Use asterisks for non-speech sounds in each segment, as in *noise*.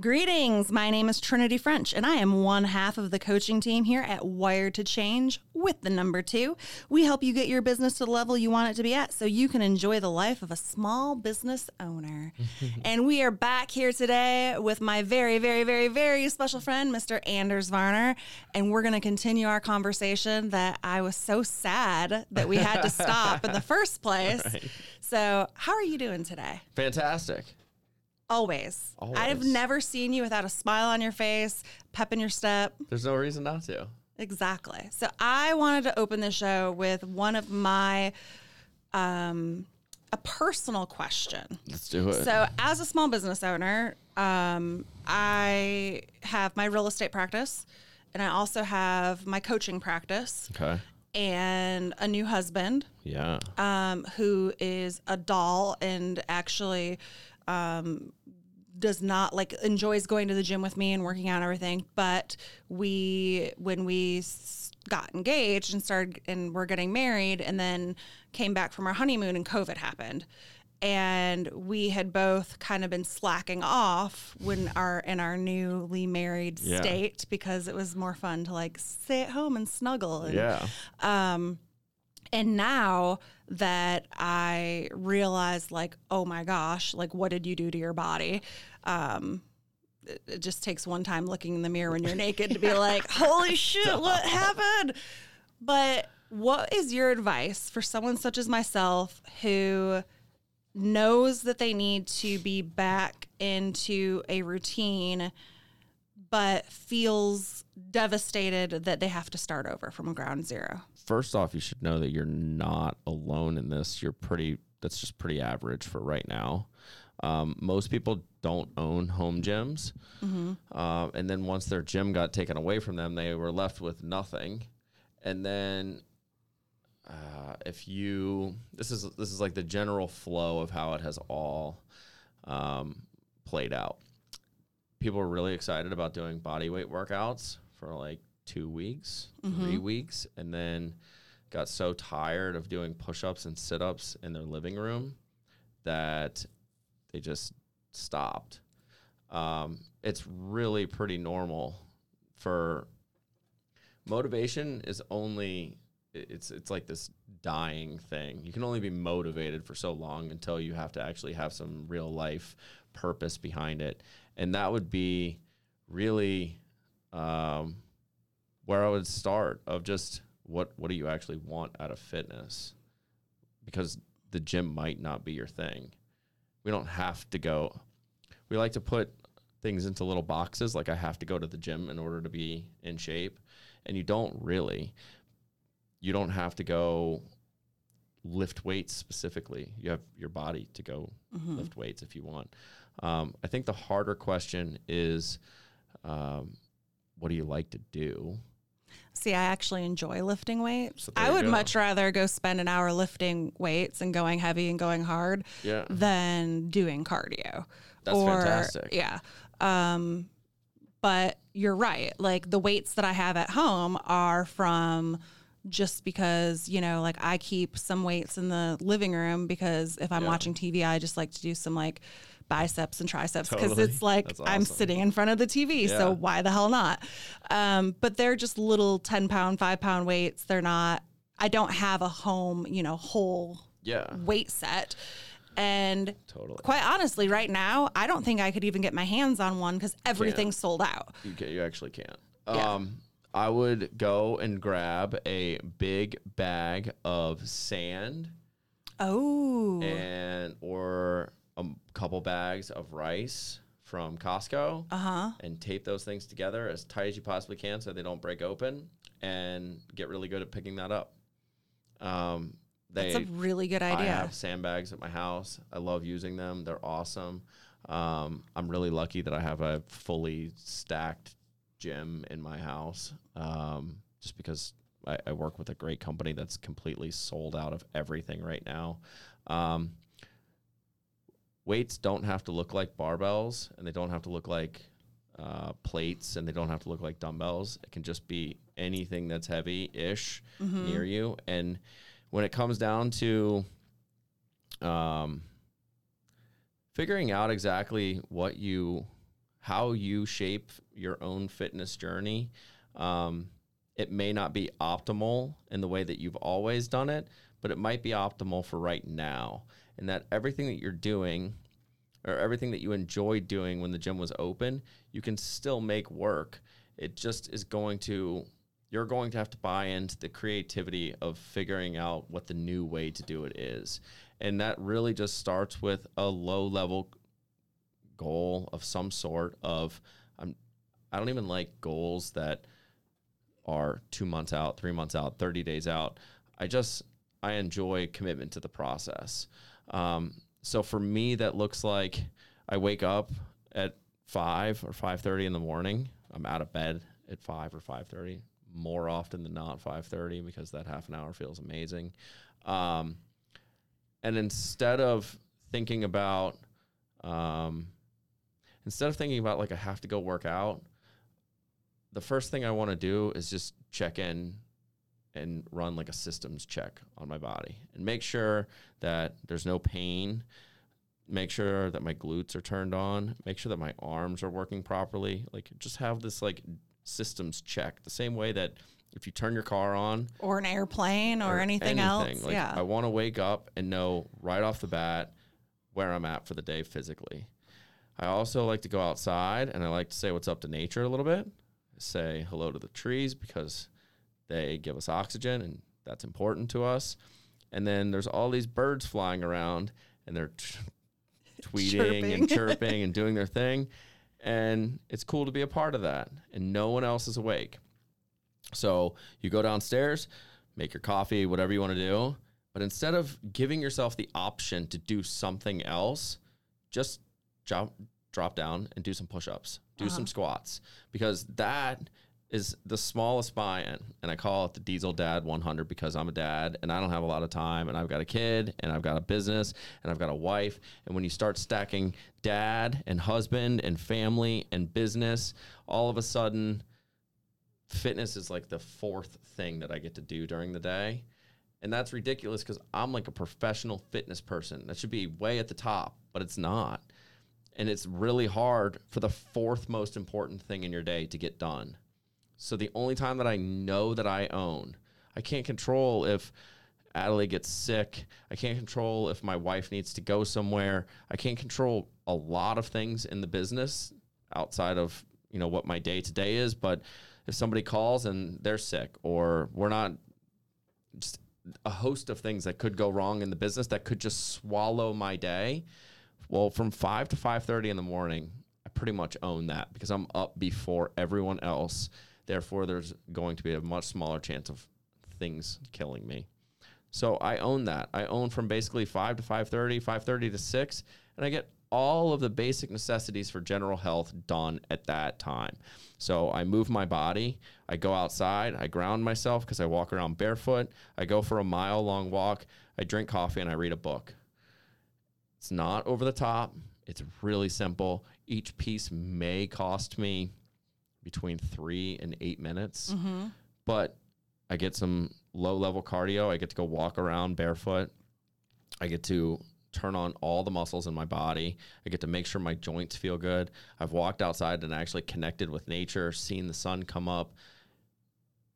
Greetings. My name is Trinity French, and I am one half of the coaching team here at Wired to Change with the number two. We help you get your business to the level you want it to be at so you can enjoy the life of a small business owner. *laughs* and we are back here today with my very, very, very, very special friend, Mr. Anders Varner. And we're going to continue our conversation that I was so sad that we had to *laughs* stop in the first place. Right. So, how are you doing today? Fantastic. Always. Always. I've never seen you without a smile on your face, pep in your step. There's no reason not to. Exactly. So I wanted to open the show with one of my um a personal question. Let's do it. So as a small business owner, um I have my real estate practice and I also have my coaching practice. Okay. And a new husband. Yeah. Um, who is a doll and actually um, does not like enjoys going to the gym with me and working out and everything. But we, when we got engaged and started and we're getting married and then came back from our honeymoon and COVID happened. And we had both kind of been slacking off when our in our newly married yeah. state because it was more fun to like stay at home and snuggle. And, yeah. Um, and now that I realized, like, oh my gosh, like, what did you do to your body? Um, it, it just takes one time looking in the mirror when you're naked to be *laughs* like, holy shit, what happened? But what is your advice for someone such as myself who knows that they need to be back into a routine, but feels devastated that they have to start over from ground zero? first off, you should know that you're not alone in this. You're pretty, that's just pretty average for right now. Um, most people don't own home gyms. Mm-hmm. Uh, and then once their gym got taken away from them, they were left with nothing. And then uh, if you, this is, this is like the general flow of how it has all um, played out. People were really excited about doing body weight workouts for like two weeks, mm-hmm. three weeks, and then got so tired of doing push ups and sit ups in their living room that they just stopped. Um, it's really pretty normal for motivation is only it's it's like this dying thing. You can only be motivated for so long until you have to actually have some real life purpose behind it, and that would be really um, where I would start of just what what do you actually want out of fitness? Because the gym might not be your thing. We don't have to go. We like to put things into little boxes like I have to go to the gym in order to be in shape and you don't really. You don't have to go lift weights specifically. You have your body to go mm-hmm. lift weights if you want. Um, I think the harder question is um, what do you like to do? See, I actually enjoy lifting weights. So I would much rather go spend an hour lifting weights and going heavy and going hard yeah. than doing cardio. That's or, fantastic. Yeah. Um, but you're right. Like the weights that I have at home are from just because, you know, like I keep some weights in the living room because if I'm yeah. watching TV, I just like to do some like biceps and triceps because totally. it's like awesome. I'm sitting in front of the TV. Yeah. So why the hell not? Um, but they're just little 10 pound, five pound weights. They're not, I don't have a home, you know, whole yeah. weight set. And totally. quite honestly, right now, I don't think I could even get my hands on one because everything's sold out. You, can, you actually can't. Yeah. Um, I would go and grab a big bag of sand. Oh. And or a couple bags of rice from Costco uh-huh. and tape those things together as tight as you possibly can so they don't break open and get really good at picking that up. Um, they, That's a really good idea. I have sandbags at my house. I love using them. They're awesome. Um, I'm really lucky that I have a fully stacked gym in my house um, just because I, I, work with a great company that's completely sold out of everything right now. Um, weights don't have to look like barbells and they don't have to look like uh, plates and they don't have to look like dumbbells. It can just be anything that's heavy ish mm-hmm. near you. And when it comes down to um, figuring out exactly what you how you shape your own fitness journey. Um, it may not be optimal in the way that you've always done it, but it might be optimal for right now. And that everything that you're doing or everything that you enjoyed doing when the gym was open, you can still make work. It just is going to, you're going to have to buy into the creativity of figuring out what the new way to do it is. And that really just starts with a low level goal of some sort of, I'm, I don't even like goals that are two months out, three months out, 30 days out. I just, I enjoy commitment to the process. Um, so for me, that looks like I wake up at five or five thirty in the morning. I'm out of bed at five or five thirty. More often than not, five thirty because that half an hour feels amazing. Um, and instead of thinking about, um, instead of thinking about like I have to go work out, the first thing I want to do is just check in and run like a systems check on my body and make sure that there's no pain. Make sure that my glutes are turned on. Make sure that my arms are working properly. Like just have this like systems check the same way that if you turn your car on or an airplane or, or anything, anything, else. Like yeah. I want to wake up and know right off the bat where i'm at for the day physically. I also like to go outside and i like to say what's up to nature a little bit. Say hello to the trees because they give us oxygen, and that's important to us. And then there's all these birds flying around, and they're t- *laughs* tweeting chirping. and *laughs* chirping and doing their thing. And it's cool to be a part of that. And no one else is awake. So you go downstairs, make your coffee, whatever you want to do. But instead of giving yourself the option to do something else, just jump, drop down and do some push ups, do uh-huh. some squats, because that is the smallest buy-in and i call it the diesel dad 100 because i'm a dad and i don't have a lot of time and i've got a kid and i've got a business and i've got a wife. And when you start stacking dad and husband and family and business all of a sudden fitness is like the fourth thing that i get to do during the day. And that's ridiculous because i'm like a professional fitness person. That should be way at the top but it's not. And it's really hard for the fourth most important thing in your day to get done so the only time that I know that I own, I can't control if Adelaide gets sick. I can't control if my wife needs to go somewhere. I can't control a lot of things in the business outside of, you know, what my day to day is, but if somebody calls and they're sick or we're not just a host of things that could go wrong in the business that could just swallow my day. Well, from 5 to 5:30 in the morning, I pretty much own that because I'm up before everyone else Therefore, there's going to be a much smaller chance of things killing me. So I own that. I own from basically 5 to 5:30, 5:30 to 6, and I get all of the basic necessities for general health done at that time. So I move my body, I go outside, I ground myself because I walk around barefoot, I go for a mile long walk, I drink coffee and I read a book. It's not over the top, it's really simple. Each piece may cost me between three and eight minutes. Mm-hmm. But I get some low level cardio. I get to go walk around barefoot. I get to turn on all the muscles in my body. I get to make sure my joints feel good. I've walked outside and actually connected with nature, seen the sun come up.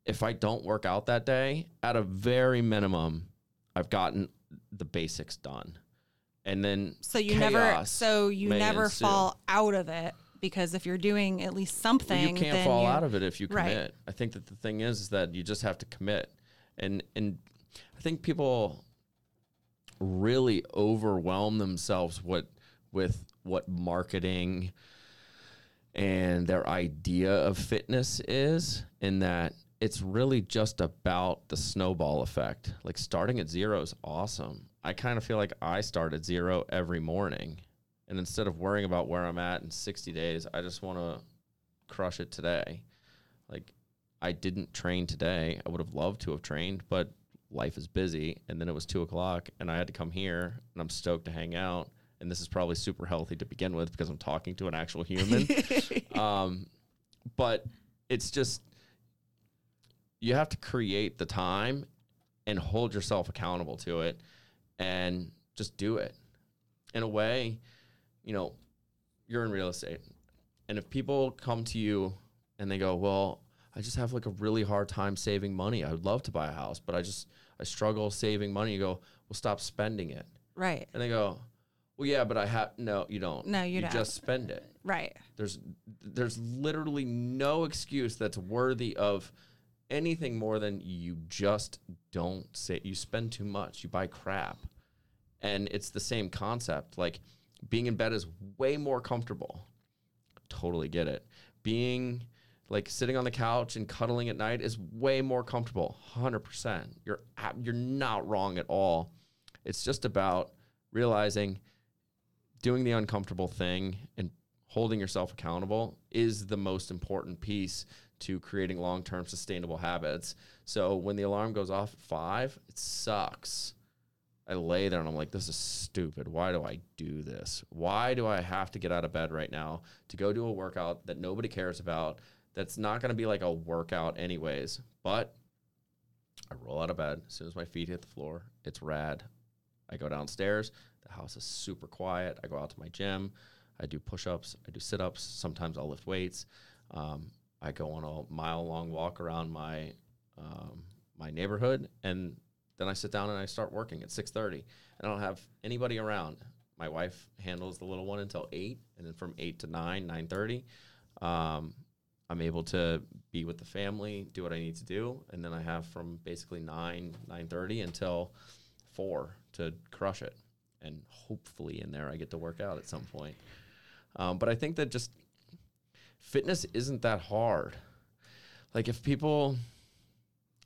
If I don't work out that day, at a very minimum, I've gotten the basics done. And then so you never so you never ensue. fall out of it because if you're doing at least something, well, you can't fall out of it if you commit. Right. I think that the thing is, is that you just have to commit, and and I think people really overwhelm themselves what with what marketing and their idea of fitness is in that it's really just about the snowball effect. Like starting at zero is awesome. I kind of feel like I start at zero every morning and instead of worrying about where I'm at in 60 days, I just want to crush it today. Like, I didn't train today. I would have loved to have trained, but life is busy. And then it was two o'clock, and I had to come here, and I'm stoked to hang out. And this is probably super healthy to begin with because I'm talking to an actual human. *laughs* um, but it's just, you have to create the time and hold yourself accountable to it and just do it. In a way, you know, you're in real estate. And if people come to you and they go, "Well, I just have like a really hard time saving money. I would love to buy a house, but I just I struggle saving money." You go, "Well, stop spending it." Right. And they go, "Well, yeah, but I have no, you don't. No, you don't. just spend it." Right. There's there's literally no excuse that's worthy of anything more than you just don't say you spend too much, you buy crap. And it's the same concept. Like being in bed is way more comfortable. Totally get it. Being like sitting on the couch and cuddling at night is way more comfortable. 100%. You're you're not wrong at all. It's just about realizing doing the uncomfortable thing and holding yourself accountable is the most important piece to creating long-term sustainable habits. So when the alarm goes off at 5, it sucks. I lay there and I'm like, this is stupid. Why do I do this? Why do I have to get out of bed right now to go do a workout that nobody cares about? That's not going to be like a workout, anyways. But I roll out of bed as soon as my feet hit the floor. It's rad. I go downstairs. The house is super quiet. I go out to my gym. I do push ups. I do sit ups. Sometimes I'll lift weights. Um, I go on a mile long walk around my um, my neighborhood, and then I sit down and I start working at six thirty. And I don't have anybody around. My wife handles the little one until eight, and then from eight to nine, nine thirty, um, I'm able to be with the family, do what I need to do, and then I have from basically nine, nine thirty until four to crush it. And hopefully, in there, I get to work out at some point. Um, but I think that just fitness isn't that hard. Like if people,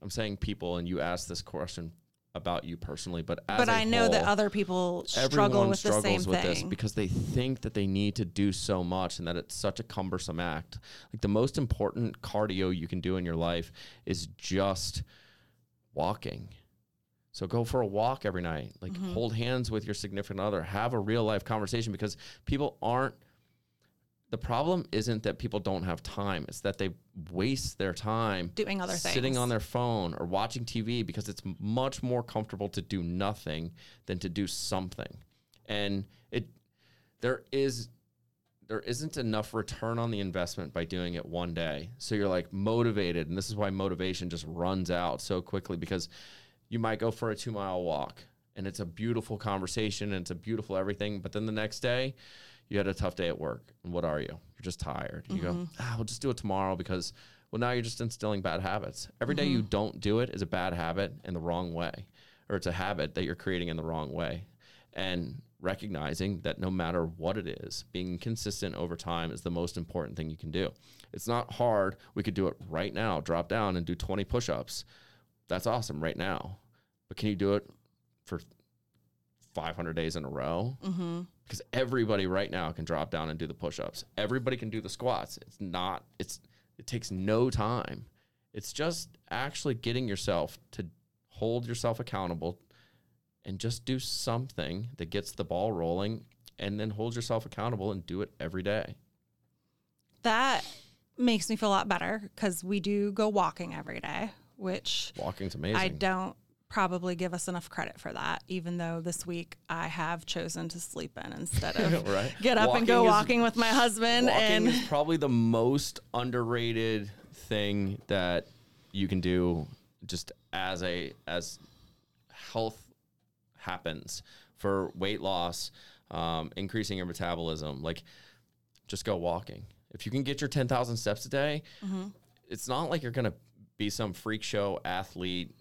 I'm saying people, and you ask this question about you personally, but as But I know that other people struggle everyone with the struggles same with thing. this because they think that they need to do so much and that it's such a cumbersome act. Like the most important cardio you can do in your life is just walking. So go for a walk every night. Like Mm-hmm. hold hands with your significant other. Have a real life conversation because people aren't the problem isn't that people don't have time. It's that they waste their time Doing other things sitting on their phone or watching TV because it's much more comfortable to do nothing than to do something. And it there is there isn't enough return on the investment by doing it one day. So you're like motivated and this is why motivation just runs out so quickly because you might go for a 2 mile walk and it's a beautiful conversation and it's a beautiful everything, but then the next day you had a tough day at work. And what are you? You're just tired. You go, ah, we'll just do it tomorrow because, well, now you're just instilling bad habits. Every day you don't do it is a bad habit in the wrong way, or it's a habit that you're creating in the wrong way. And recognizing that no matter what it is, being consistent over time is the most important thing you can do. It's not hard. We could do it right now. Drop down and do 20 push ups. That's awesome right now. But can you do it for 500 days in a row? mm-hmm. Because everybody right now can drop down and do the push-ups. Everybody can do the squats. It's not it's it takes no time. It's just actually getting yourself to hold yourself accountable and just do something that gets the ball rolling and then hold yourself accountable and do it every day. That makes me feel a lot better because we do go walking every day, which Walking's amazing. I don't probably give us enough credit for that, even though this week I have chosen to sleep in instead of *laughs* right? get up and go Walking is- walking with my husband. Walking and is probably the most underrated thing that you can do just as a as health happens for weight loss, um, increasing your metabolism. Like, just go walking. If you can get your ten thousand steps a day, it's not like you're gonna be some freak show athlete,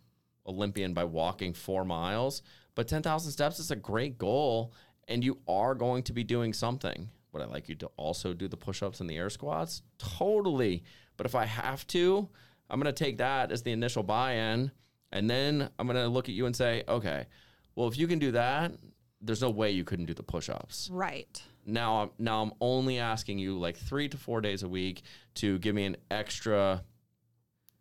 Olympian by walking four miles. But ten thousand steps is a great goal, and you are going to be doing something. Would I like you to also do the push-ups and the air squats? Totally. But if I have to, I'm gonna take that as the initial buy-in, and then I'm gonna look at you and say, okay, well, if you can do that, there's no way you couldn't do the push-ups right. now I'm now I'm only asking you like three to four days a week to give me an extra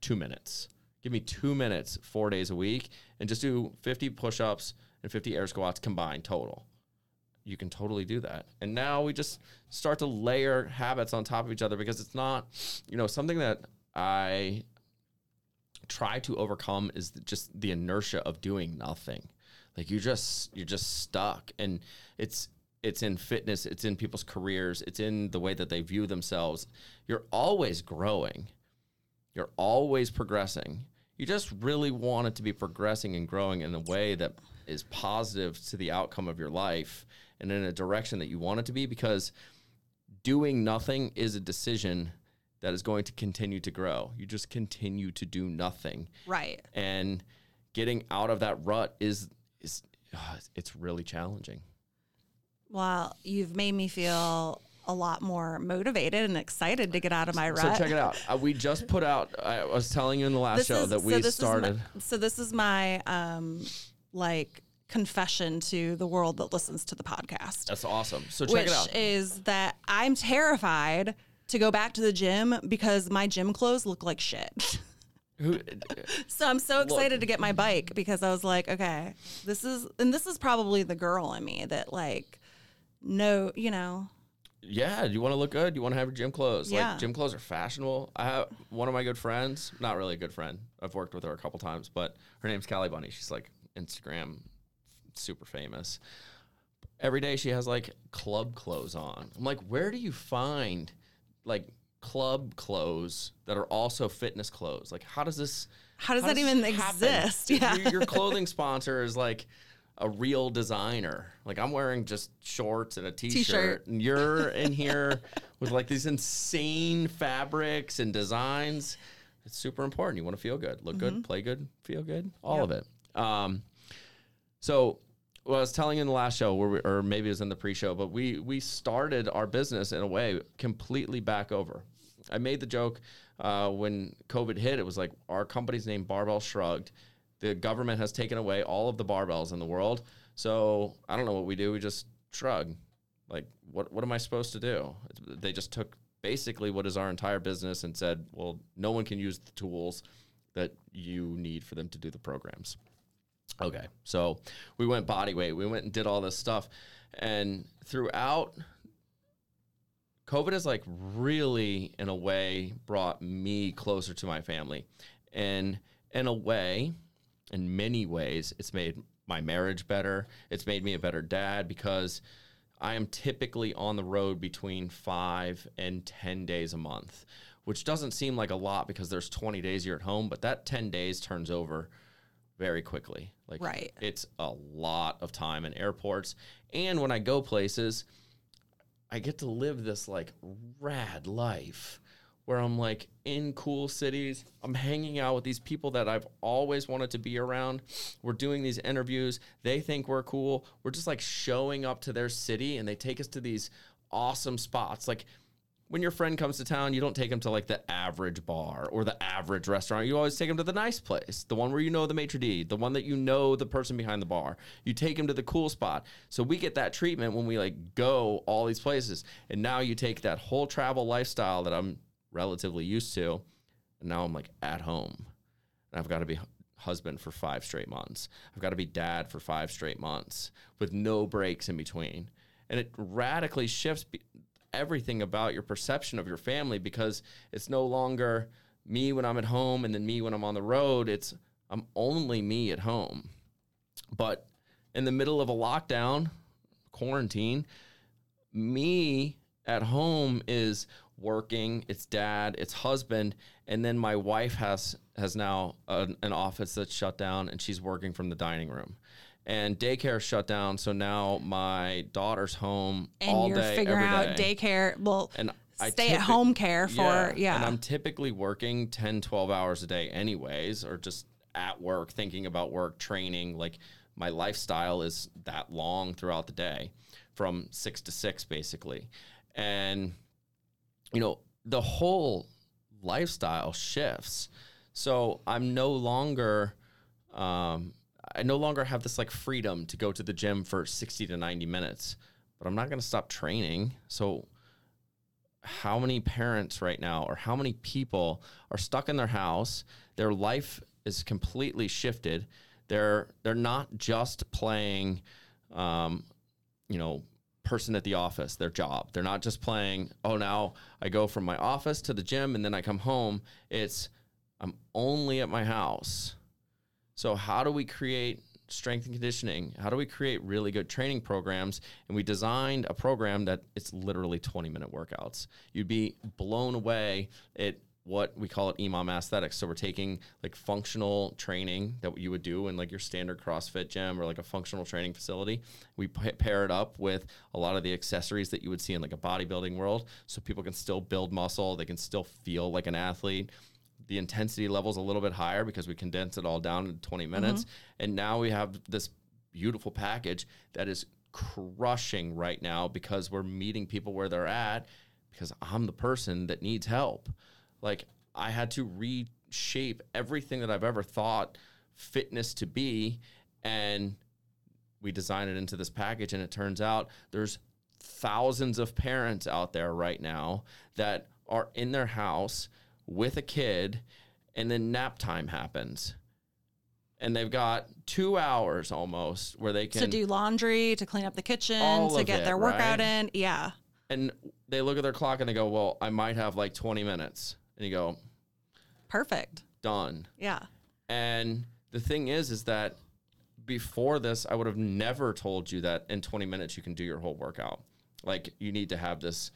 two minutes. Give me two minutes four days a week and just do 50 push-ups and 50 air squats combined total. You can totally do that. And now we just start to layer habits on top of each other because it's not, you know, something that I try to overcome is just the inertia of doing nothing. Like you just you're just stuck and it's it's in fitness, it's in people's careers, it's in the way that they view themselves. You're always growing. You're always progressing. You just really want it to be progressing and growing in a way that is positive to the outcome of your life and in a direction that you want it to be because doing nothing is a decision that is going to continue to grow. You just continue to do nothing. Right. And getting out of that rut is is uh, it's really challenging. Well, you've made me feel a lot more motivated and excited to get out of my rut. So check it out. Uh, we just put out. I was telling you in the last This show is- that we this is my- started. so this is my um like confession to the world that listens to the podcast. That's awesome. So check it out. is that I'm terrified to go back to the gym because my gym clothes look like shit. *laughs* So I'm so excited to get my bike because I was like, okay, this is and this is probably the girl in me that like no, you know, yeah, do you want to look good? You want to have your gym clothes? Yeah. Like gym clothes are fashionable. I have one of my good friends, not really a good friend. I've worked with her a couple times, but her name's Callie Bunny. She's like Instagram super famous. Every day she has like club clothes on. I'm like, where do you find like club clothes that are also fitness clothes? Like, how does this? how does how that does even happen? exist? *laughs* Yeah. Your, your clothing sponsor is like a real designer. Like I'm wearing just shorts and a t-shirt, T-shirt. and you're in here *laughs* with like these insane fabrics and designs. It's super important. You want to feel good, look good, play good, feel good, all of it. Um, so well, I was telling you in the last show, where we, or maybe it was in the pre-show, but we we started our business in a way completely back over. I made the joke uh, when COVID hit. It was like our company's name, Barbell Shrugged. The government has taken away all of the barbells in the world. So I don't know what we do. We just shrug. Like, what what am I supposed to do? They just took basically what is our entire business and said, well, no one can use the tools that you need for them to do the programs. Okay, so we went body weight. We went and did all this stuff, and throughout, COVID has like really, in a way, brought me closer to my family, and in a way, in many ways, it's made my marriage better. It's made me a better dad because I am typically on the road between five and 10 days a month, which doesn't seem like a lot because there's 20 days you're at home, but that 10 days turns over very quickly. Like Right. it's a lot of time in airports. And when I go places, I get to live this like rad life where I'm like in cool cities. I'm hanging out with these people that I've always wanted to be around. We're doing these interviews. They think we're cool. We're just like showing up to their city and they take us to these awesome spots. Like when your friend comes to town, you don't take them to like the average bar or the average restaurant. You always take them to the nice place, the one where you know the maitre d', the one that you know the person behind the bar. You take them to the cool spot. So we get that treatment when we like go all these places. And now you take that whole travel lifestyle that I'm relatively used to, and now I'm like at home. And I've got to be husband for five straight months. I've got to be dad for five straight months with no breaks in between. And it radically shifts everything about your perception of your family because it's no longer me when I'm at home and then me when I'm on the road. It's I'm only me at home. But in the middle of a lockdown, quarantine, me at home is working it's dad it's husband and then my wife has has now an, an office that's shut down and she's working from the dining room and daycare shut down so now my daughter's home and all you're day figuring every out day. daycare, well, and I stay at home care for yeah. and i'm typically working 10 12 hours a day anyways or just at work thinking about work training like my lifestyle is that long throughout the day from six to six basically and you know the whole lifestyle shifts. So i'm no longer um, i no longer have this like freedom to go to the gym for 60 to 90 minutes but i'm not going to stop training. So how many parents right now or how many people are stuck in their house? Their life is completely shifted. They're they're not just playing um, you know person at the office their job they're not just playing oh now i go from my office to the gym and then i come home it's i'm only at my house so how do we create strength and conditioning? How do we create really good training programs? And we designed a program that it's literally 20 minute workouts. You'd be blown away at what we call it EMOM aesthetics. So we're taking like functional training that you would do in like your standard CrossFit gym or like a functional training facility. We p- pair it up with a lot of the accessories that you would see in like a bodybuilding world, so people can still build muscle, they can still feel like an athlete. The intensity level's a little bit higher because we condense it all down in 20 mm-hmm. minutes, and now we have this beautiful package that is crushing right now because we're meeting people where they're at because I'm the person that needs help. Like I had to reshape everything that I've ever thought fitness to be and we design it into this package and it turns out there's thousands of parents out there right now that are in their house with a kid and then nap time happens and they've got two hours almost where they can to do laundry, to clean up the kitchen, to get it, their workout right? in. Yeah. and they look at their clock and they go well i might have like 20 minutes and you go Perfect. done Yeah. And the thing is, is that before this, I would have never told you that in 20 minutes you can do your whole workout. Like you need to have this,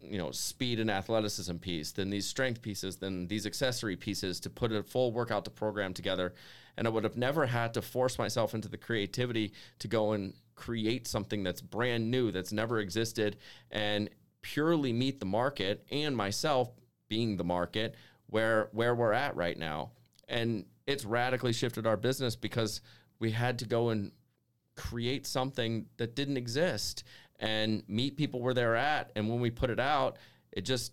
you know, speed and athleticism piece, then these strength pieces, then these accessory pieces to put a full workout to program together. And I would have never had to force myself into the creativity to go and create something that's brand new, that's never existed, and purely meet the market and myself being the market where where we're at right now. And it's radically shifted our business because we had to go and create something that didn't exist and meet people where they're at. And when we put it out it just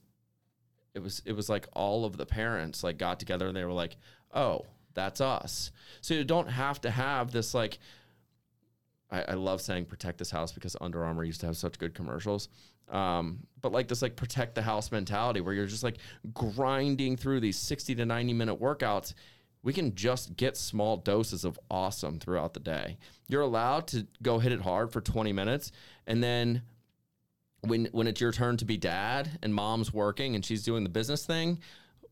it was it was like all of the parents like got together and they were like oh that's us. So you don't have to have this like I, I love saying protect this house because Under Armour used to have such good commercials. Um, but like this like protect the house mentality where you're just like grinding through these 60 to 90 minute workouts. We can just get small doses of awesome throughout the day. You're allowed to go hit it hard for 20 minutes and then when when it's your turn to be dad and mom's working and she's doing the business thing,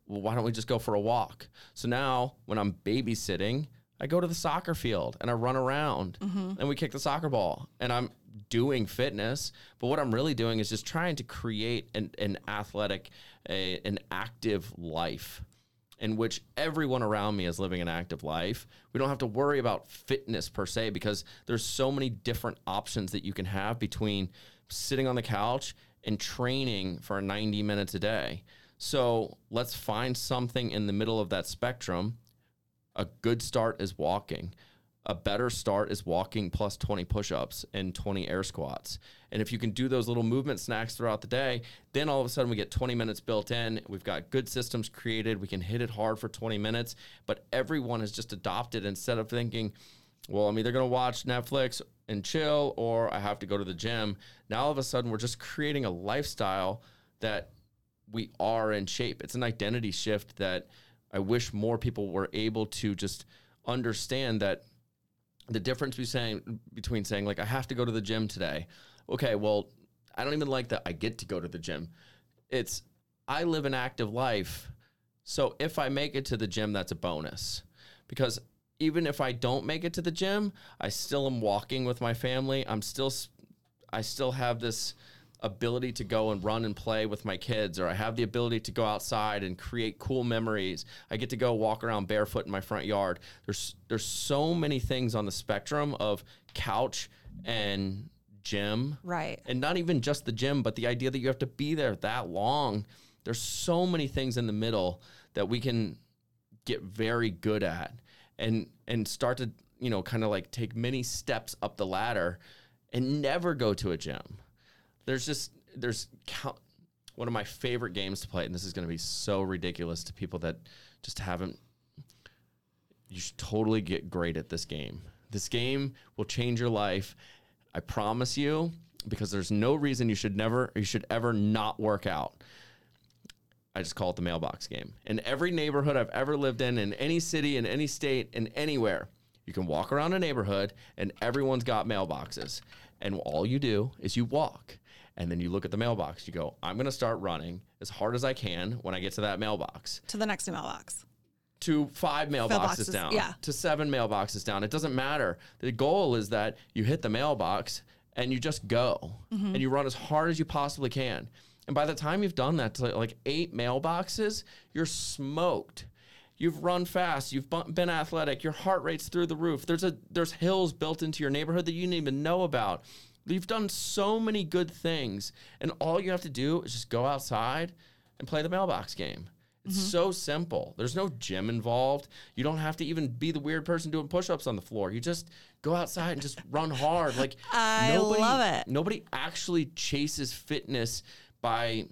well, why don't we just go for a walk? So now when I'm babysitting, I go to the soccer field and I run around mm-hmm. and we kick the soccer ball and I'm doing fitness. But what I'm really doing is just trying to create an, an athletic, a, an active life in which everyone around me is living an active life. We don't have to worry about fitness per se because there's so many different options that you can have between sitting on the couch and training for 90 minutes a day. So let's find something in the middle of that spectrum. A good start is walking. A better start is walking plus 20 push ups and 20 air squats. And if you can do those little movement snacks throughout the day, then all of a sudden we get 20 minutes built in. We've got good systems created. We can hit it hard for 20 minutes. But everyone has just adopted instead of thinking, well, I'm either going to watch Netflix and chill or I have to go to the gym. Now all of a sudden we're just creating a lifestyle that we are in shape. It's an identity shift that I wish more people were able to just understand that the difference between saying, between saying like I have to go to the gym today. Okay, well, I don't even like that I get to go to the gym. It's I live an active life. So if I make it to the gym, that's a bonus. Because even if I don't make it to the gym, I still am walking with my family. I'm still I still have this ability to go and run and play with my kids or I have the ability to go outside and create cool memories. I get to go walk around barefoot in my front yard. There's there's so many things on the spectrum of couch and gym Right. and not even just the gym, but the idea that you have to be there that long. There's so many things in the middle that we can get very good at and and start to you know kind of like take many steps up the ladder and never go to a gym. There's just there's count one of my favorite games to play, and this is going to be so ridiculous to people that just haven't. You should totally get great at this game. This game will change your life. I promise you, because there's no reason you should never, you should ever not work out. I just call it the mailbox game. In every neighborhood I've ever lived in, in any city, in any state, in anywhere, you can walk around a neighborhood and everyone's got mailboxes. And all you do is you walk and then you look at the mailbox. You go, I'm going to start running as hard as I can when I get to that mailbox. To the next mailbox. to five mailboxes, Mailboxes, down, yeah. to seven mailboxes down. It doesn't matter. The goal is that you hit the mailbox and you just go Mm-hmm. and you run as hard as you possibly can. And by the time you've done that to like eight mailboxes, you're smoked. You've run fast. You've bu- been athletic. Your heart rate's through the roof. There's a there's hills built into your neighborhood that you didn't even know about. You've done so many good things, and all you have to do is just go outside and play the mailbox game. It's mm-hmm. so simple. There's no gym involved. You don't have to even be the weird person doing push-ups on the floor. You just go outside and just run hard. Like *laughs* I love it. Nobody actually chases fitness by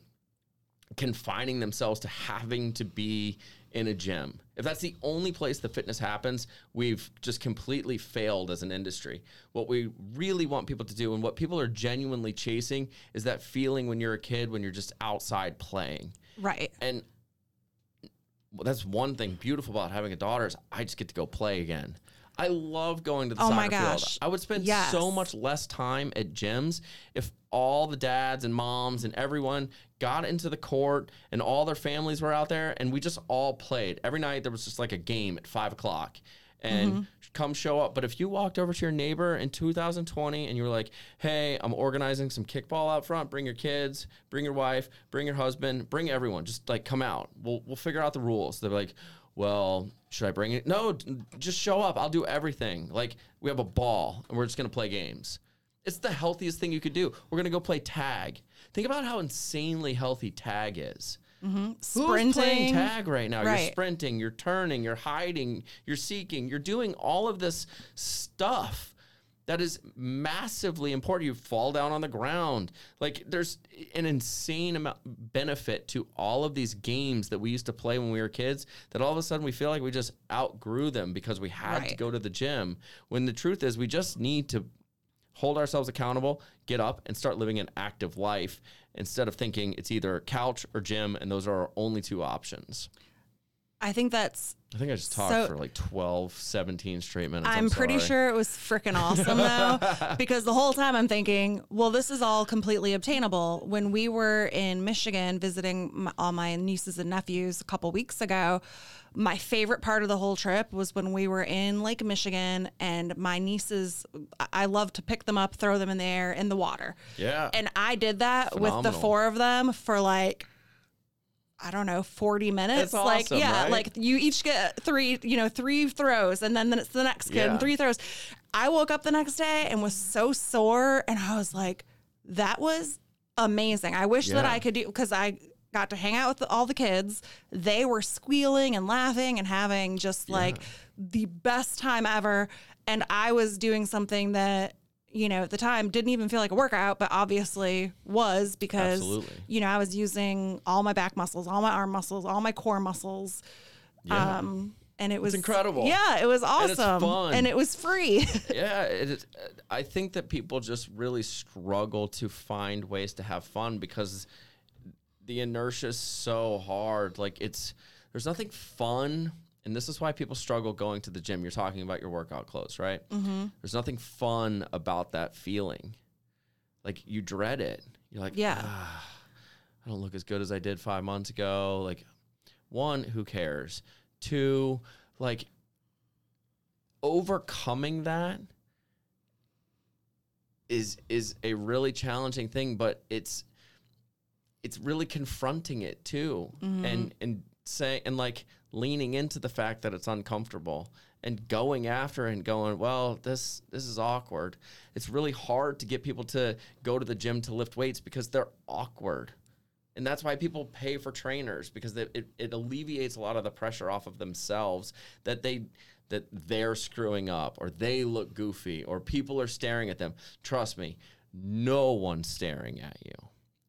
confining themselves to having to be in a gym. If that's the only place the fitness happens, we've just completely failed as an industry. What we really want people to do and what people are genuinely chasing is that feeling when you're a kid when you're just outside playing. Right. And well, that's one thing beautiful about having a daughter is I just get to go play again. I love going to the Oh soccer my field. gosh. I would spend Yes. so much less time at gyms if all the dads and moms and everyone got into the court and all their families were out there and we just all played. Every night there was just like a game at five o'clock and Mm-hmm. come show up. But if you walked over to your neighbor in 2020 and you were like, hey, I'm organizing some kickball out front, bring your kids, bring your wife, bring your husband, bring everyone, just like come out. We'll, we'll figure out the rules. They're like, well, should I bring it? No, just show up. I'll do everything. Like we have a ball and we're just going to play games. It's the healthiest thing you could do. We're going to go play tag. Think about how insanely healthy tag is. Mm-hmm. Who's playing Sprinting. tag right now? You're sprinting, you're turning, you're hiding, you're seeking, you're doing all of this stuff that is massively important. You fall down on the ground. Like there's an insane amount benefit to all of these games that we used to play when we were kids that all of a sudden we feel like we just outgrew them because we had to go to the gym. When the truth is we just need to hold ourselves accountable, get up and start living an active life instead of thinking it's either couch or gym and those are our only two options. I think that's I think I just talked So- for like 12, 17 straight minutes. I'm, pretty sorry. sure it was freaking awesome though, *laughs* because the whole time I'm thinking, well, this is all completely obtainable. When we were in Michigan visiting my, all my nieces and nephews a couple weeks ago, my favorite part of the whole trip was when we were in Lake Michigan and my nieces, I- I love to pick them up, throw them in the air in the water. Yeah. And I did that with the four of them for like I don't know, 40 minutes. That's like, awesome, yeah, right? like you each get three, you know, three throws and then, then it's the next kid Yeah. and three throws. I woke up the next day and was so sore and I was like, that was amazing. I wish that I could do because I got to hang out with all the kids. They were squealing and laughing and having just like the best time ever. And I was doing something that, you know, at the time didn't even feel like a workout, but obviously was because, Absolutely. you know, I was using all my back muscles, all my arm muscles, all my core muscles. Yeah. Um, and it was incredible. Yeah, it was And it's awesome. fun. And it was free. *laughs* yeah, it is, I think that people just really struggle to find ways to have fun because the inertia is so hard. Like it's there's nothing fun, and this is why people struggle going to the gym. You're talking about your workout clothes, right? Mm-hmm. There's nothing fun about that feeling. Like you dread it. You're like, Yeah. "Ah, I don't look as good as I did five months ago. Like, one, who cares? Two, like overcoming that is is a really challenging thing but it's it's really confronting it too and and say and like leaning into the fact that it's uncomfortable and going after and going well this this is awkward. It's really hard to get people to go to the gym to lift weights because they're awkward. And that's why people pay for trainers because they, it, it alleviates a lot of the pressure off of themselves that they that they're screwing up or they look goofy or people are staring at them. Trust me no one's staring at you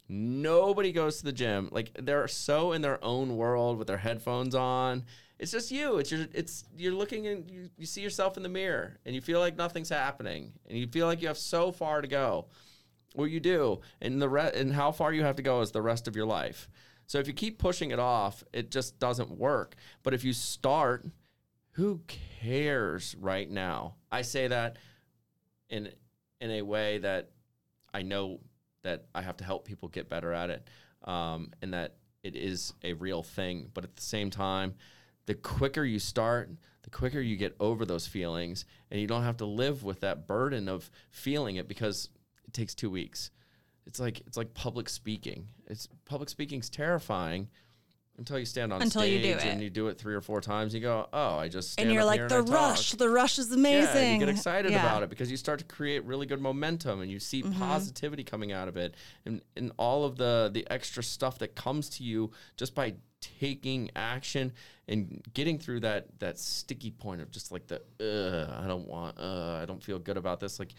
nobody goes to the gym like they're so in their own world with their headphones on it's just you it's your it's you're looking and you, you see yourself in the mirror and you feel like nothing's happening and you feel like you have so far to go well, you do, and the re- and how far you have to go is the rest of your life. So if you keep pushing it off, it just doesn't work. But if you start, who cares right now? I say that in in a way that I know that I have to help people get better at it, um, and that it is a real thing. But at the same time, the quicker you start, the quicker you get over those feelings and you don't have to live with that burden of feeling it because it takes 2 weeks. It's like it's like public speaking. It's public speaking's terrifying until you stand on Until you stage do and you do it 3 or 4 times you go, "Oh, I just stand and you're like the I talk." rush. The rush is amazing. Yeah, you get excited Yeah. about it because you start to create really good momentum and you see Mm-hmm. positivity coming out of it and, and all of the the extra stuff that comes to you just by taking action and getting through that that sticky point of just like the I don't want uh, I don't feel good about this like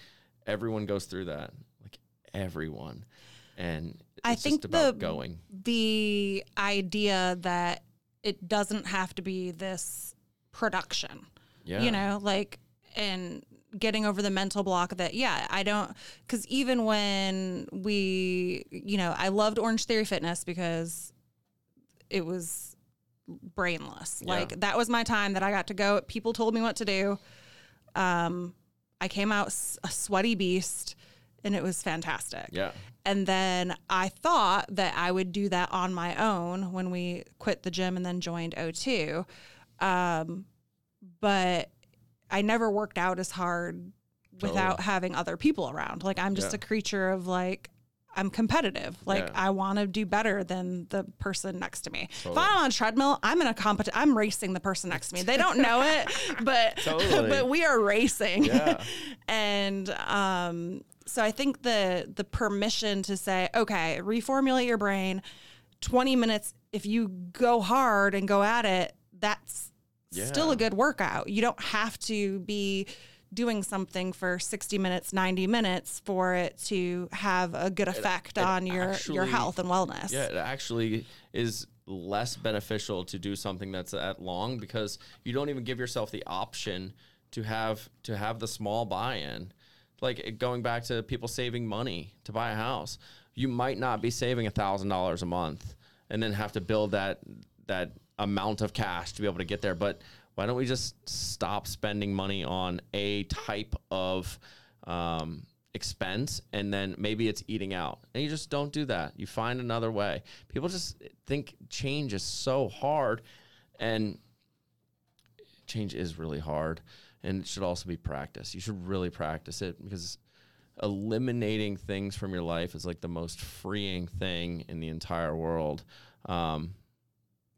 everyone goes through that like everyone and it's I think just about the- going the idea that it doesn't have to be this production. yeah You know, like and getting over the mental block that yeah, I don't cuz even when we, you know, I loved Orange Theory Fitness because it was brainless. Yeah. Like that was my time that I got to go. People told me what to do. Um I came out a sweaty beast and it was fantastic. yeah And then I thought that I would do that on my own when we quit the gym and then joined O2. Um, but I never worked out as hard without Totally. having other people around. Like I'm just Yeah. a creature of like, I'm competitive. Like Yeah. I want to do better than the person next to me. If I'm on a treadmill, I'm in a competition. I'm racing the person next to me. They don't know it, *laughs* *laughs* but Totally. but we are racing yeah *laughs* and um, so I think the the permission to say, okay, reformulate your brain. Twenty minutes. If you go hard and go at it, that's still a good workout. You don't have to be doing something for 60 minutes 90 minutes for it to have a good effect it on your your health and wellness Yeah, it actually is less beneficial to do something that's that long because you don't even give yourself the option to have to have the small buy-in. Like going back to people saving money to buy a house, you might not be saving a thousand dollars a month and then have to build that that amount of cash to be able to get there. But why don't we just stop spending money on a type of um, expense and then maybe it's eating out? And you just don't do that. You find another way. People just think change is so hard and change is really hard and it should also be practice you should really practice it because eliminating things from your life is like the most freeing thing in the entire world. Um,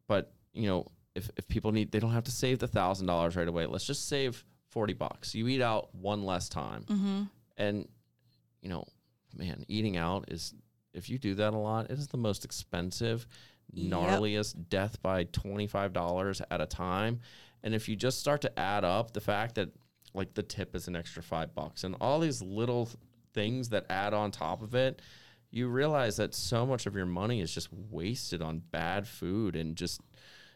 but you know if, if people need they don't have to save the thousand dollars right away. Let's just save 40 bucks. You eat out one less time. Mm-hmm. and you know man eating out is if you do that a lot it is the most expensive Yep. gnarliest death by $25 at a time and if you just start to add up the fact that like the tip is an extra five bucks and all these little things that add on top of it you realize that so much of your money is just wasted on bad food and just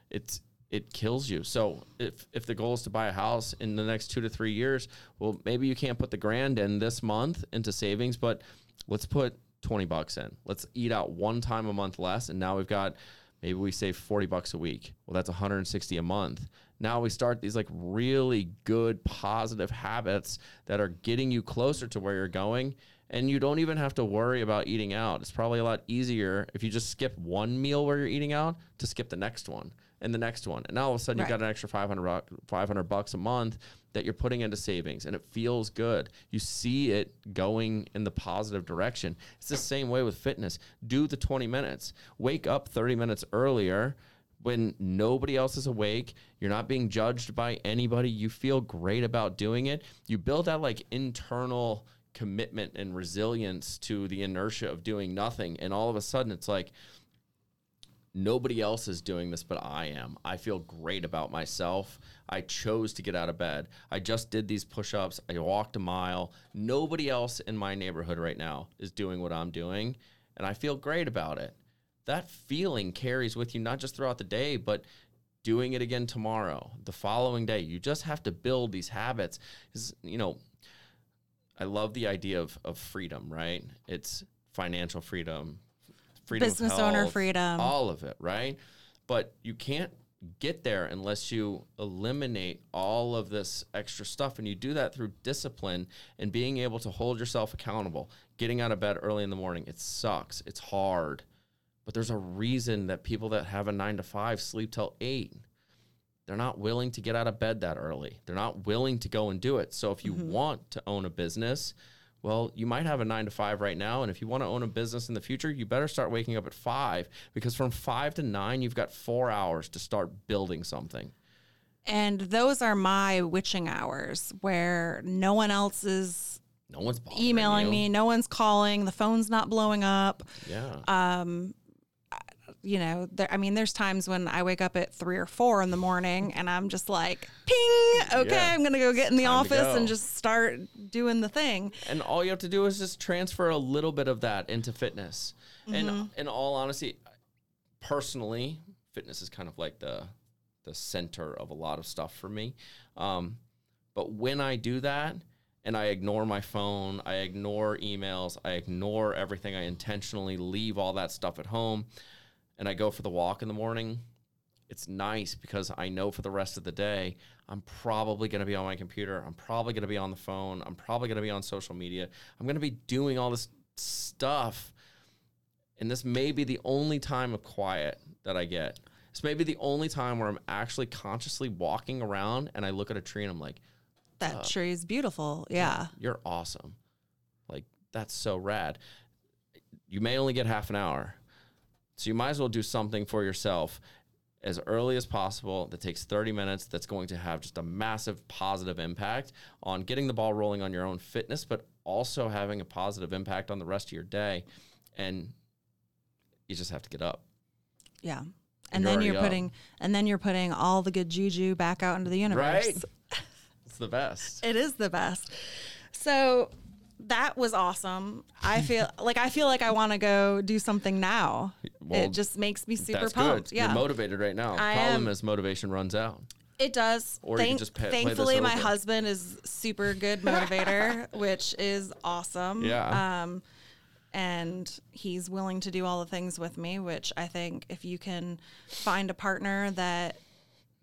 it's it kills you. So if if the goal is to buy a house in the next two to three years, well, maybe you can't put the grand in this month into savings, but let's put twenty bucks in. Let's eat out one time a month less, and now we've got maybe we save forty bucks a week. Well, that's one hundred and sixty a month. Now we start these like really good positive habits that are getting you closer to where you're going. And you don't even have to worry about eating out. It's probably a lot easier if you just skip one meal where you're eating out to skip the next one and the next one. And now all of a sudden you've got an extra 500, 500 bucks a month that you're putting into savings and it feels good. You see it going in the positive direction. It's the same way with fitness. Do the 20 minutes. Wake up 30 minutes earlier when nobody else is awake. You're not being judged by anybody. You feel great about doing it. You build that like internal commitment and resilience to the inertia of doing nothing. And all of a sudden it's like, nobody else is doing this, but I am. I feel great about myself. I chose to get out of bed. I just did these push ups. I walked a mile. Nobody else in my neighborhood right now is doing what I'm doing. And I feel great about it. That feeling carries with you not just throughout the day, but doing it again tomorrow, the following day. You just have to build these habits. 'Cause, you know, I love the idea of, of freedom, right? It's financial freedom, freedom Business owner freedom. all of it, right? But you can't get there unless you eliminate all of this extra stuff. And you do that through discipline and being able to hold yourself accountable. Getting out of bed early in the morning, it sucks, it's hard. But there's a reason that people that have a nine to five sleep till eight. they're not willing to get out of bed that early. They're not willing to go and do it. So if you mm-hmm. want to own a business, well, you might have a nine to five right now. And if you want to own a business in the future, you better start waking up at five because from five to nine, you've got four hours to start building something. And those are my witching hours where no one else is No one's emailing you. me, no one's calling, the phone's not blowing up. Yeah. Um, you know, there, I mean, there's times when I wake up at three or four in the morning and I'm just like, ping, okay, Yeah. I'm going to go get in the Time office and just start doing the thing. and all you have to do is just transfer a little bit of that into fitness. Mm-hmm. And in all honesty, personally, fitness is kind of like the the center of a lot of stuff for me. Um, but when I do that and I ignore my phone, I ignore emails, I ignore everything, I intentionally leave all that stuff at home, and I go for the walk in the morning. It's nice because I know for the rest of the day, I'm probably going to be on my computer. I'm probably going to be on the phone. I'm probably going to be on social media. I'm going to be doing all this stuff. And this may be the only time of quiet that I get. This may be the only time where I'm actually consciously walking around and I look at a tree and I'm like, That tree is beautiful. Yeah. you're awesome. Like, that's so rad. You may only get half an hour. So you might as well do something for yourself as early as possible that takes 30 minutes that's going to have just a massive positive impact on getting the ball rolling on your own fitness, but also having a positive impact on the rest of your day. And you just have to get up. Yeah. And And then you're up. putting and then you're putting all the good juju back out into the universe. Right? It's the best. *laughs* It is the best. So that was awesome. I feel *laughs* like I feel like I want to go do something now. Well, it just makes me super That's pumped. good. Yeah. You're motivated right now. I Problem am. is motivation runs out. It does. Or you can just pa- play this thankfully, my husband is super good motivator, *laughs* which is awesome. Yeah. Um, and he's willing to do all the things with me, which I think if you can find a partner that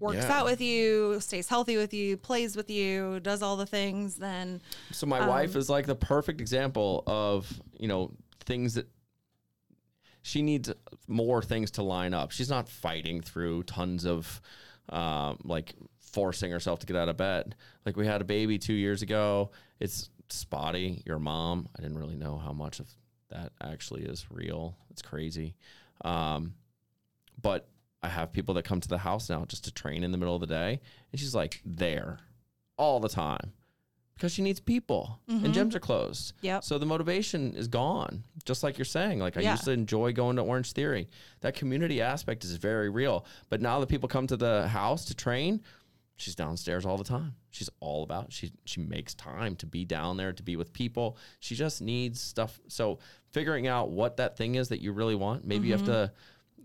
works Yeah. out with you, stays healthy with you, plays with you, does all the things, then So my Um, wife is like the perfect example of you know things that she needs more things to line up. She's not fighting through tons of um, like forcing herself to get out of bed. Like we had a baby two years ago. It's spotty. Your mom. I didn't really know how much of that actually is real. It's crazy. Um, but I have people that come to the house now just to train in the middle of the day, and she's like there all the time because she needs people and gyms are closed. Yep. So the motivation is gone, just like you're saying. Like I Yeah. used to enjoy going to Orange Theory. That community aspect is very real. But now that people come to the house to train, she's downstairs all the time. She's all about she she makes time to be down there to be with people. She just needs stuff. So figuring out what that thing is that you really want, maybe you have Mm-hmm. to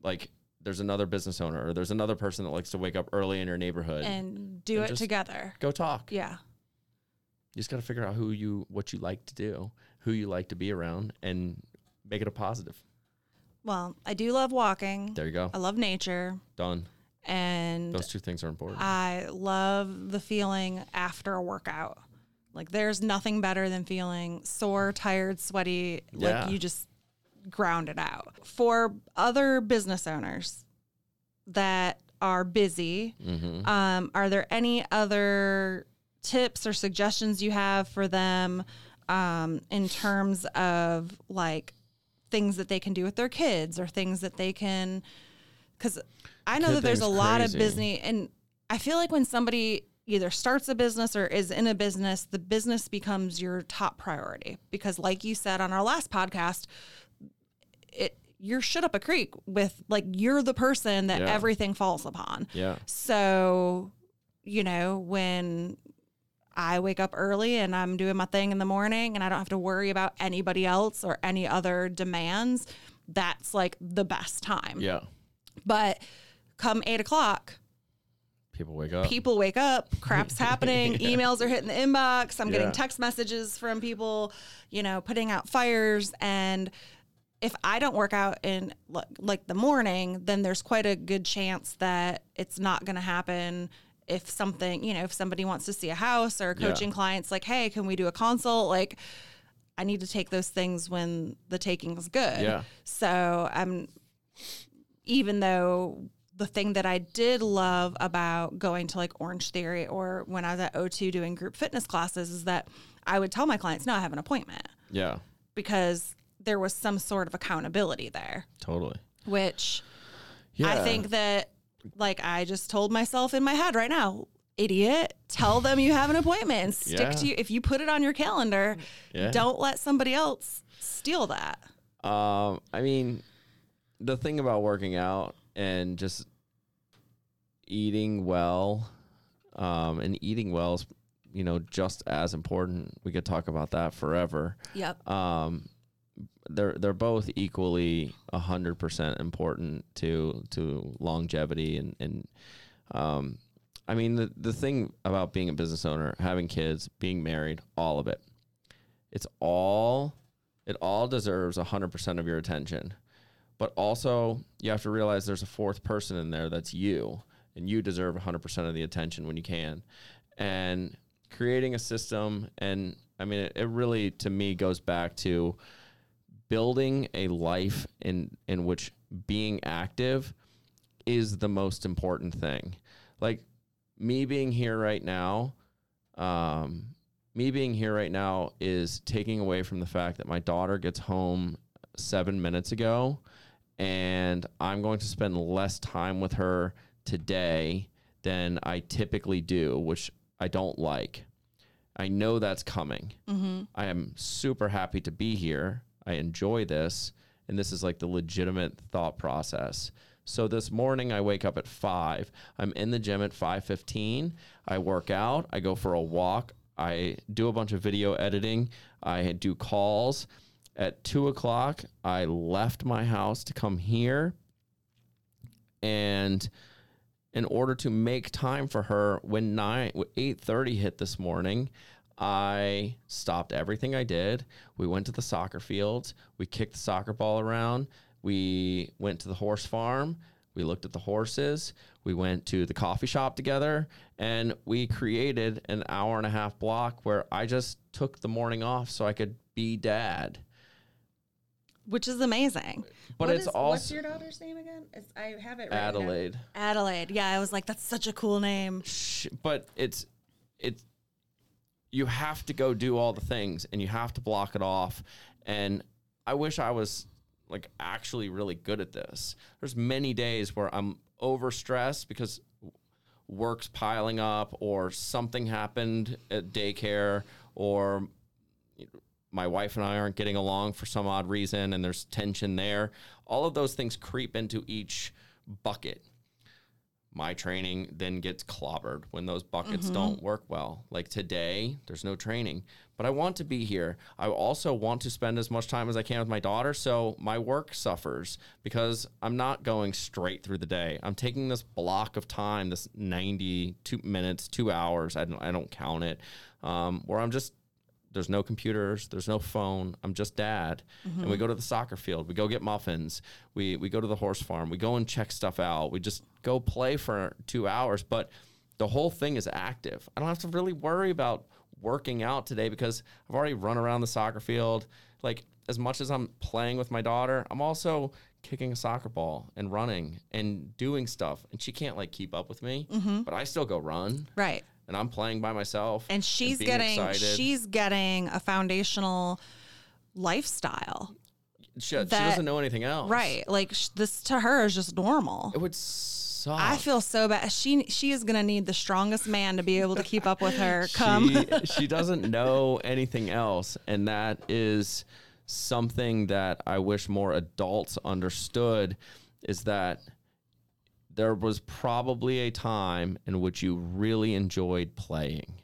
like there's another business owner or there's another person that likes to wake up early in your neighborhood. and do And it together. Go talk. Yeah. You just got to figure out who you what you like to do, who you like to be around, and make it a positive. Well, I do love walking. There you go. I love nature, Done. and Those two things are important. I love the feeling after a workout. Like there's nothing better than feeling sore, tired, sweaty, Yeah. like you just ground it out. For other business owners that are busy, mm-hmm. um, are there any other tips or suggestions you have for them um, in terms of like things that they can do with their kids or things that they can? Because I know Kid that there's a thing's lot of business, and I feel like when somebody either starts a business or is in a business, the business becomes your top priority. Because, like you said on our last podcast, you're shit up a creek with like you're the person that Yeah. everything falls upon. Yeah. So, you know, when I wake up early and I'm doing my thing in the morning and I don't have to worry about anybody else or any other demands, that's like the best time. Yeah. But come eight o'clock, People wake up. people wake up, crap's *laughs* happening, emails are hitting the inbox, I'm Yeah. getting text messages from people, you know, putting out fires. And if I don't work out in like the morning, then there's quite a good chance that it's not going to happen. If something, you know, if somebody wants to see a house or Yeah. coaching clients, like, hey, can we do a consult? Like, I need to take those things when the taking is good. Yeah. So I'm, even though the thing that I did love about going to like Orange Theory or when I was at O2 doing group fitness classes is that I would tell my clients, no, I have an appointment Yeah. because there was some sort of accountability there, Totally. which Yeah. I think that like I just told myself in my head right now, idiot, tell them you have an appointment and stick Yeah. to you. If you put it on your calendar, Yeah. don't let somebody else steal that. Um, I mean, the thing about working out and just eating well, um, and eating well is, you know, just as important. We could talk about that forever. Yep. Um, they're they're both equally hundred percent important to to longevity and and um, I mean the the thing about being a business owner, having kids, being married, all of it, it's all it all deserves hundred percent of your attention. But also, you have to realize there's a fourth person in there that's you, and you deserve 100% of the attention when you can. And creating a system, and I mean, it, it really, to me, goes back to building a life in, in which being active is the most important thing. Like me being here right now, um, me being here right now is taking away from the fact that my daughter gets home seven minutes ago and I'm going to spend less time with her today than I typically do, which I don't like. I know that's coming. Mm-hmm. I am super happy to be here. I enjoy this. And this is like the legitimate thought process. So this morning I wake up at five. I'm in the gym at five fifteen. I work out. I go for a walk. I do a bunch of video editing. I do calls. At two o'clock, I left my house to come here. And in order to make time for her, when nine eight thirty hit this morning, I stopped everything I did. We went to the soccer field. We kicked the soccer ball around. We went to the horse farm. We looked at the horses. We went to the coffee shop together and we created an hour and a half block where I just took the morning off so I could be dad. Which is amazing. But What it's is- also what's your daughter's name again? It's, I have it. written down. Adelaide. Adelaide. Yeah, I was like, that's such a cool name. but it's it's you have to go do all the things and you have to block it off and i wish i was like actually really good at this there's many days where i'm overstressed because work's piling up or something happened at daycare or my wife and I aren't getting along for some odd reason and there's tension there. All of those things creep into each bucket. My training then gets clobbered when those buckets don't work well. Like today, there's no training, but I want to be here. I also want to spend as much time as I can with my daughter, so my work suffers because I'm not going straight through the day. I'm taking this block of time, this 92 minutes, two hours, I don't, I don't count it, um, where I'm just there's no computers, there's no phone. I'm just dad. And we mm-hmm. go to the soccer field, we go get muffins, we we go to the horse farm, we go and check stuff out. We just go play for 2 hours, but the whole thing is active. I don't have to really worry about working out today because I've already run around the soccer field. Like as much as I'm playing with my daughter, I'm also kicking a soccer ball and running and doing stuff. And she can't like keep up with me, mm-hmm. but I still go run Right. And I'm playing by myself. And she's being getting excited. she's getting a foundational lifestyle. she, she doesn't know anything else. Right. Like sh- this to her is just normal. It would suck. I feel so bad. She she is gonna need the strongest man to be able to keep up with her. *laughs* Come. She, *laughs* she doesn't know anything else, and that is something that I wish more adults understood. Is that there was probably a time in which you really enjoyed playing,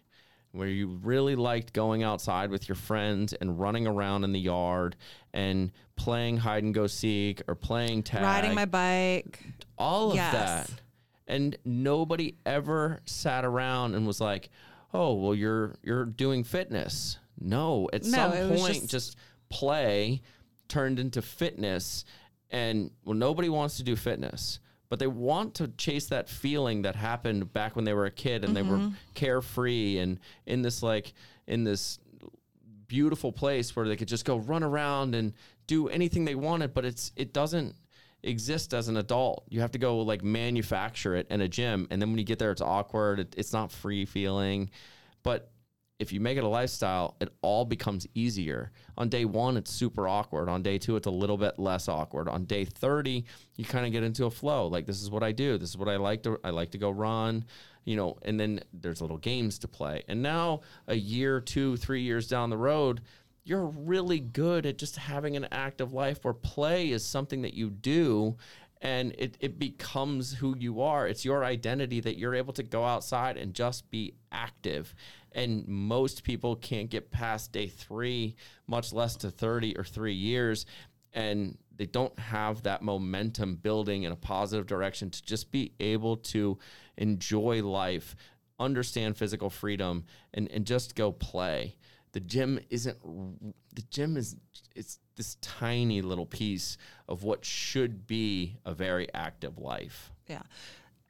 where you really liked going outside with your friends and running around in the yard and playing hide and go seek or playing tag. Riding my bike. all of Yes. that. And nobody ever sat around and was like, "Oh, well you're you're doing fitness." No, at No, some point just- just... play turned into fitness and well nobody wants to do fitness, but they want to chase that feeling that happened back when they were a kid and they were Mm-hmm. carefree and in this like in this beautiful place where they could just go run around and do anything they wanted, but it's it doesn't exist as an adult. You have to go like manufacture it in a gym. And then when you get there, it's awkward. It, it's not free feeling. But if you make it a lifestyle, it all becomes easier. On day one, it's super awkward. On day two, it's a little bit less awkward. On day 30, you kind of get into a flow. Like, this is what I do. This is what I like to, I like to go run, you know, and then there's little games to play. And now a year, two, three years down the road, you're really good at just having an active life where play is something that you do and it, it becomes who you are. It's your identity that you're able to go outside and just be active. And most people can't get past day three, much less to 30 or three years. And they don't have that momentum building in a positive direction to just be able to enjoy life, understand physical freedom, and, and just go play the gym isn't the gym is it's this tiny little piece of what should be a very active life. Yeah.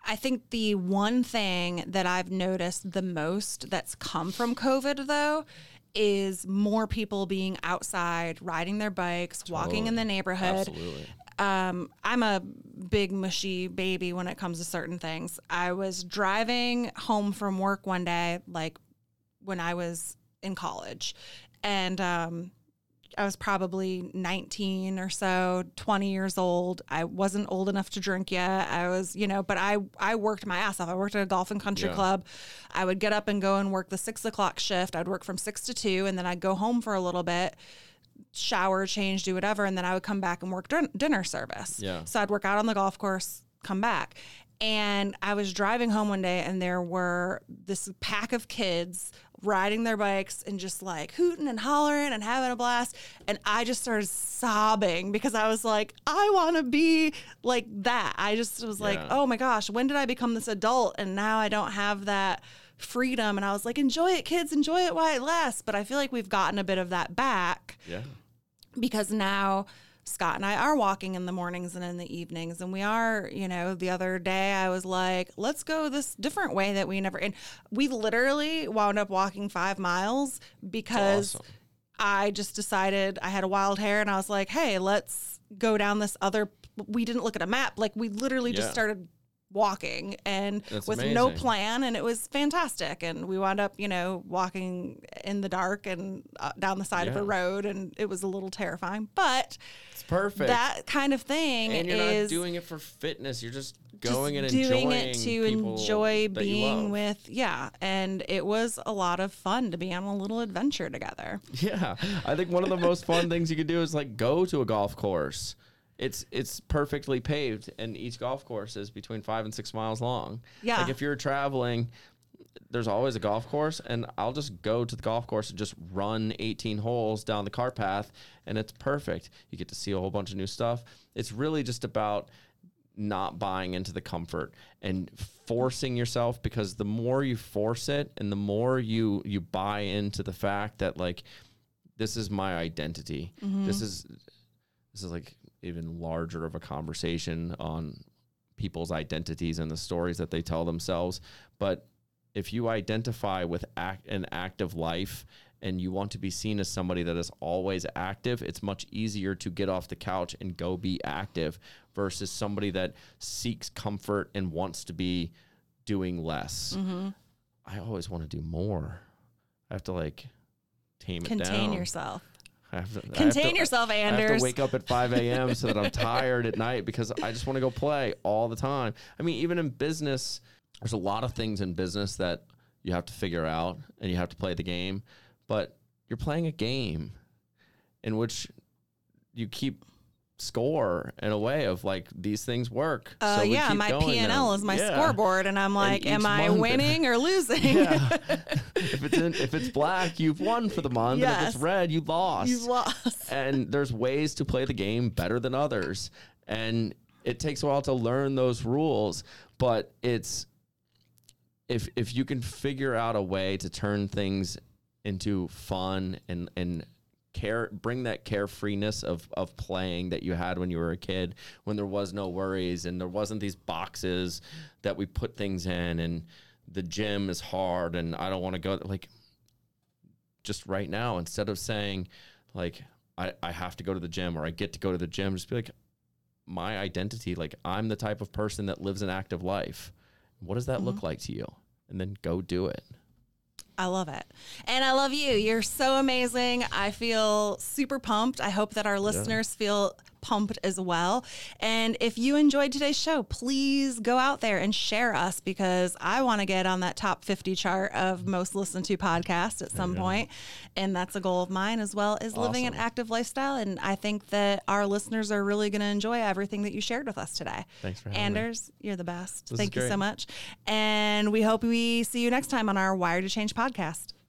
I think the one thing that I've noticed the most that's come from COVID though is more people being outside, riding their bikes, totally. walking in the neighborhood. Absolutely. Um, I'm a big mushy baby when it comes to certain things. I was driving home from work one day, like when I was in college. And um, I was probably 19 or so, 20 years old. I wasn't old enough to drink yet. I was, you know, but I, I worked my ass off. I worked at a golf and country yeah. club. I would get up and go and work the six o'clock shift. I'd work from six to two, and then I'd go home for a little bit, shower, change, do whatever. And then I would come back and work din- dinner service. Yeah. So I'd work out on the golf course, come back. And I was driving home one day, and there were this pack of kids riding their bikes and just like hooting and hollering and having a blast. And I just started sobbing because I was like, I want to be like that. I just was like, oh my gosh, when did I become this adult? And now I don't have that freedom. And I was like, enjoy it, kids, enjoy it while it lasts. But I feel like we've gotten a bit of that back. Yeah. Because now Scott and I are walking in the mornings and in the evenings. And we are, you know, the other day I was like, let's go this different way that we never, and we literally wound up walking five miles because awesome. I just decided I had a wild hair and I was like, hey, let's go down this other. We didn't look at a map. Like we literally yeah. just started walking and That's with amazing. no plan and it was fantastic. And we wound up you know walking in the dark and uh, down the side yeah. of a road and it was a little terrifying. But it's perfect. that kind of thing and you're is not doing it for fitness. You're just going just and doing it to enjoy being with yeah. And it was a lot of fun to be on a little adventure together. *laughs* Yeah. I think one of the most fun things you could do is like go to a golf course it's it's perfectly paved and each golf course is between five and six miles long. Yeah. Like if you're traveling there's always a golf course and i'll just go to the golf course and just run 18 holes down the cart path and it's perfect. You get to see a whole bunch of new stuff. It's really just about not buying into the comfort and forcing yourself because the more you force it and the more you you buy into the fact that like this is my identity. Mm-hmm. this is this is like even larger of a conversation on people's identities and the stories that they tell themselves. But if you identify with act, an active life and you want to be seen as somebody that is always active, it's much easier to get off the couch and go be active versus somebody that seeks comfort and wants to be doing less. Mm-hmm. I always want to do more. I have to like tame Contain it down. Contain yourself. To, Contain to, yourself, Anders. I have to wake up at 5 *laughs* a.m. so that I'm tired at night because I just want to go play all the time. I mean, even in business, there's a lot of things in business that you have to figure out and you have to play the game. But you're playing a game in which you keep score in a way of like these things work. Uh, so yeah, my P and L is my yeah. scoreboard, and I'm like, and am I winning or losing? yeah. *laughs* if it's in, if it's black, you've won for the month. Yes. And if it's red, you lost. You lost. *laughs* and there's ways to play the game better than others, and it takes a while to learn those rules, but it's if if you can figure out a way to turn things into fun and and care bring that carefreeness of of playing that you had when you were a kid when there was no worries and there wasn't these boxes that we put things in and the gym is hard and I don't want to go like just right now instead of saying like I, I have to go to the gym or I get to go to the gym just be like my identity. Like I'm the type of person that lives an active life. What does that Mm-hmm. look like to you? And then go do it. I love it. And I love you. You're so amazing. I feel super pumped. I hope that our listeners feel pumped as well. And if you enjoyed today's show, please go out there and share us because I want to get on that top 50 chart of most listened to podcasts at some point. And that's a goal of mine as well as living an active lifestyle. And I think that our listeners are really going to enjoy everything that you shared with us today. Thanks for having me. Anders, you're the best. This Thank you so much. And we hope we see you next time on our Wired to Change podcast.